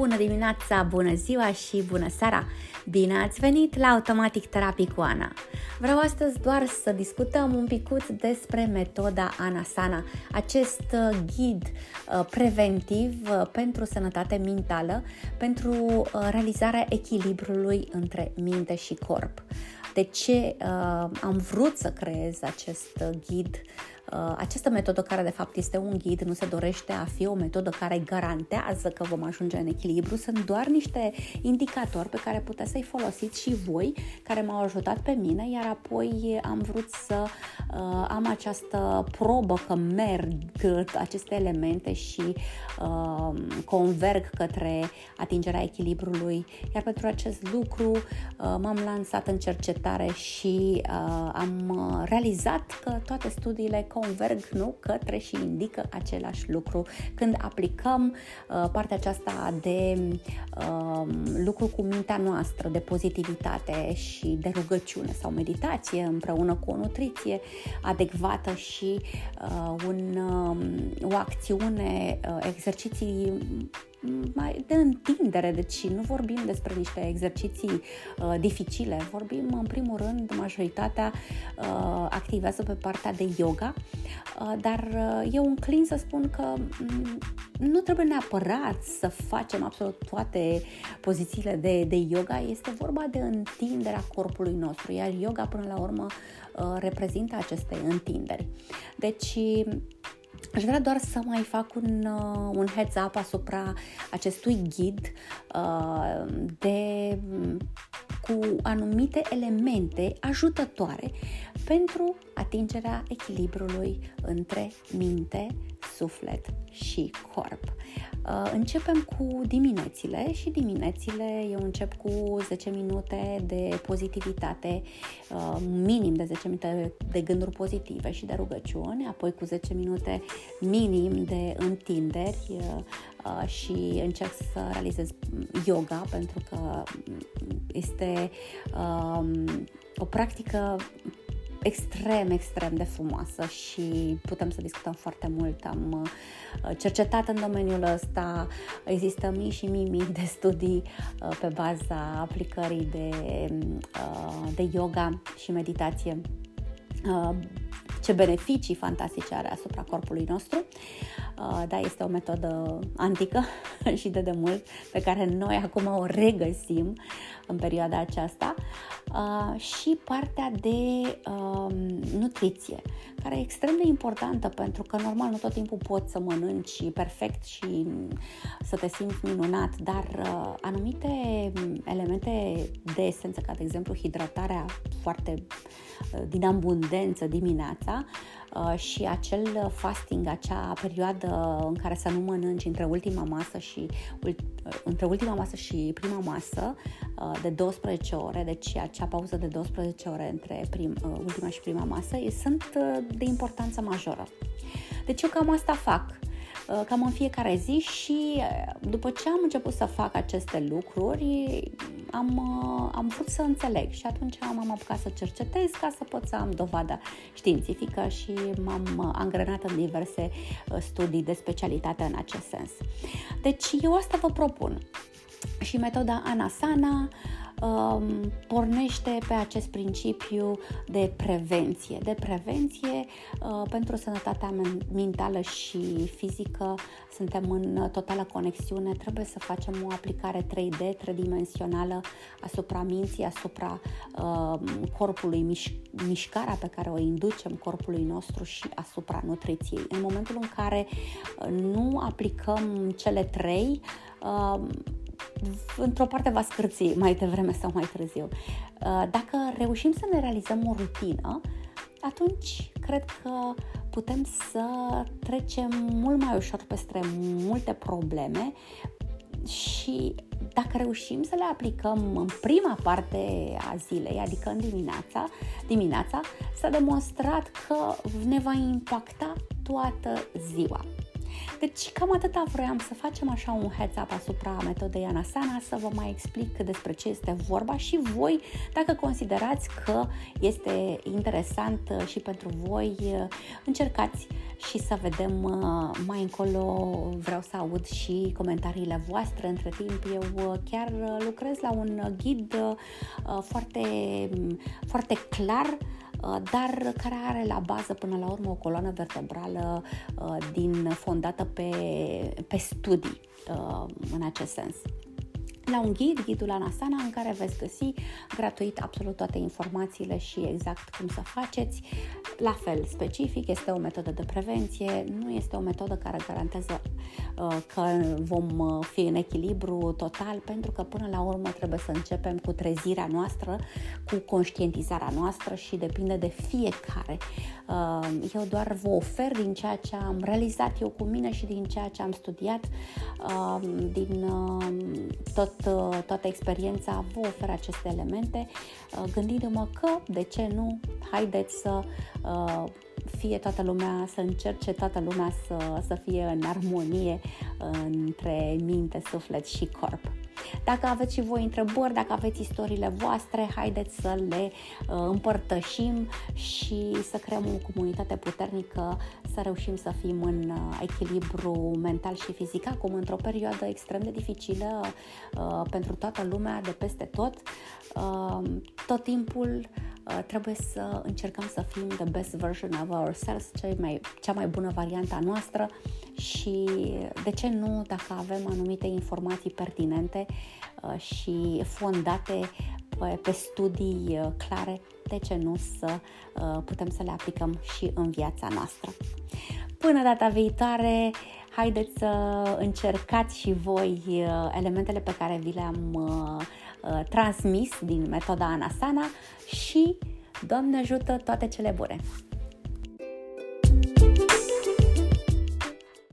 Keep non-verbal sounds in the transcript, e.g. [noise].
Bună dimineața, bună ziua și bună seara! Bine ați venit la Automatic Therapy cu Ana! Vreau astăzi doar să discutăm un picuț despre metoda Anasana, acest uh, ghid uh, preventiv uh, pentru sănătate mentală, pentru realizarea echilibrului între minte și corp. De ce am vrut să creez acest ghid Uh, această metodă care de fapt este un ghid, nu se dorește a fi o metodă care garantează că vom ajunge în echilibru, sunt doar niște indicatori pe care puteți să-i folosiți și voi, care m-au ajutat pe mine, iar apoi am vrut să uh, am această probă că merg aceste elemente și uh, converg către atingerea echilibrului, iar pentru acest lucru uh, m-am lansat în cercetare și uh, am realizat că toate studiile converg nu, către și indică același lucru. Când aplicăm uh, partea aceasta de uh, lucru cu mintea noastră, de pozitivitate și de rugăciune sau meditație împreună cu o nutriție adecvată și uh, un, uh, o acțiune, uh, exerciții mai de întindere, deci nu vorbim despre niște exerciții uh, dificile, vorbim în primul rând, majoritatea uh, activează pe partea de yoga, uh, dar uh, eu înclin să spun că um, nu trebuie neapărat să facem absolut toate pozițiile de, de yoga, este vorba de întinderea corpului nostru, iar yoga până la urmă uh, reprezintă aceste întinderi. Deci Aș vrea doar să mai fac un, uh, un heads up asupra acestui ghid uh, de cu anumite elemente ajutătoare pentru atingerea echilibrului între minte, suflet și corp. Uh, începem cu diminețile și diminețile eu încep cu 10 minute de pozitivitate, uh, minim de 10 minute de gânduri pozitive și de rugăciuni, apoi cu 10 minute minim de întinderi uh, și încerc să realizez yoga pentru că este um, o practică extrem, extrem de frumoasă și putem să discutăm foarte mult. Am uh, cercetat în domeniul ăsta, există mii și mii, mii de studii uh, pe baza aplicării de, uh, de yoga și meditație ce beneficii fantastice are asupra corpului nostru. Da, este o metodă antică [laughs] și de demult pe care noi acum o regăsim în perioada aceasta. Și partea de nutriție, care e extrem de importantă pentru că normal nu tot timpul poți să mănânci perfect și să te simți minunat, dar anumite elemente de esență, ca de exemplu hidratarea foarte din abundență dimineața, Uh, și acel fasting, acea perioadă în care să nu mănânci între ultima masă și uh, între ultima masă și prima masă uh, de 12 ore, deci acea pauză de 12 ore între prim, ultima și prima masă, sunt de importanță majoră. Deci eu cam asta fac Uh, cam în fiecare zi și uh, după ce am început să fac aceste lucruri, am, uh, am vrut să înțeleg și atunci m-am apucat să cercetez ca să pot să am dovada științifică și m-am angrenat în diverse studii de specialitate în acest sens. Deci eu asta vă propun. Și metoda Anasana um, pornește pe acest principiu de prevenție. De prevenție uh, pentru sănătatea mentală și fizică suntem în totală conexiune, trebuie să facem o aplicare 3D, tridimensională asupra minții, asupra uh, corpului, miș- mișcarea pe care o inducem corpului nostru și asupra nutriției. În momentul în care uh, nu aplicăm cele trei, uh, într-o parte va scârți mai devreme sau mai târziu. Uh, dacă reușim să ne realizăm o rutină, atunci cred că putem să trecem mult mai ușor peste multe probleme și dacă reușim să le aplicăm în prima parte a zilei, adică în dimineața, dimineața s-a demonstrat că ne va impacta toată ziua. Deci cam atâta vroiam să facem așa un heads up asupra metodei Anasana, să vă mai explic despre ce este vorba și voi, dacă considerați că este interesant și pentru voi, încercați și să vedem uh, mai încolo, vreau să aud și comentariile voastre. Între timp, eu uh, chiar lucrez la un ghid uh, foarte, foarte clar dar care are la bază până la urmă o coloană vertebrală din fondată pe, pe studii în acest sens la un ghid, ghidul Anasana, în care veți găsi gratuit absolut toate informațiile și exact cum să faceți. La fel, specific, este o metodă de prevenție, nu este o metodă care garantează uh, că vom uh, fi în echilibru total, pentru că până la urmă trebuie să începem cu trezirea noastră, cu conștientizarea noastră și depinde de fiecare. Uh, eu doar vă ofer din ceea ce am realizat eu cu mine și din ceea ce am studiat, uh, din uh, tot Uh, toată experiența vă oferă aceste elemente, uh, gândindu-mă că, de ce nu, haideți să uh, fie toată lumea, să încerce toată lumea să, să fie în armonie între minte, suflet și corp. Dacă aveți și voi întrebări, dacă aveți istoriile voastre, haideți să le uh, împărtășim și să creăm o comunitate puternică, să reușim să fim în uh, echilibru mental și fizic, acum într-o perioadă extrem de dificilă uh, pentru toată lumea, de peste tot. Uh, tot timpul uh, trebuie să încercăm să fim the best version of ourselves, cea mai, cea mai bună variantă a noastră și de ce nu, dacă avem anumite informații pertinente uh, și fondate pe, pe studii uh, clare, de ce nu să uh, putem să le aplicăm și în viața noastră. Până data viitoare, haideți să încercați și voi elementele pe care vi le-am transmis din metoda Anasana și Doamne ajută toate cele bune!